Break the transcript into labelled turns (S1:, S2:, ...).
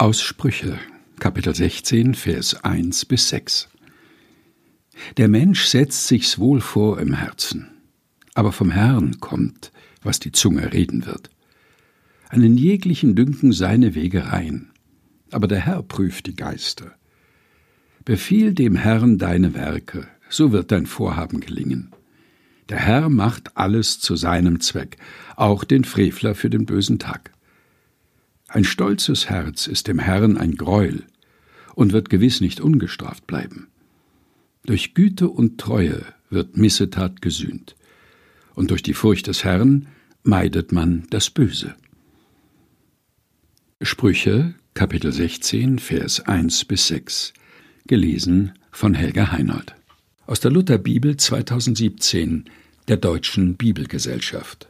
S1: Aus Sprüche, Kapitel 16, Vers 1 bis 6. Der Mensch setzt sich's wohl vor im Herzen, aber vom Herrn kommt, was die Zunge reden wird. Einen jeglichen dünken seine Wege rein, aber der Herr prüft die Geister. Befiehl dem Herrn deine Werke, so wird dein Vorhaben gelingen. Der Herr macht alles zu seinem Zweck, auch den Frevler für den bösen Tag. Ein stolzes Herz ist dem Herrn ein Greuel und wird gewiss nicht ungestraft bleiben. Durch Güte und Treue wird Missetat gesühnt, und durch die Furcht des Herrn meidet man das Böse. Sprüche, Kapitel 16, Vers 1 bis 6, gelesen von Helga Heinold. Aus der Lutherbibel 2017 der Deutschen Bibelgesellschaft.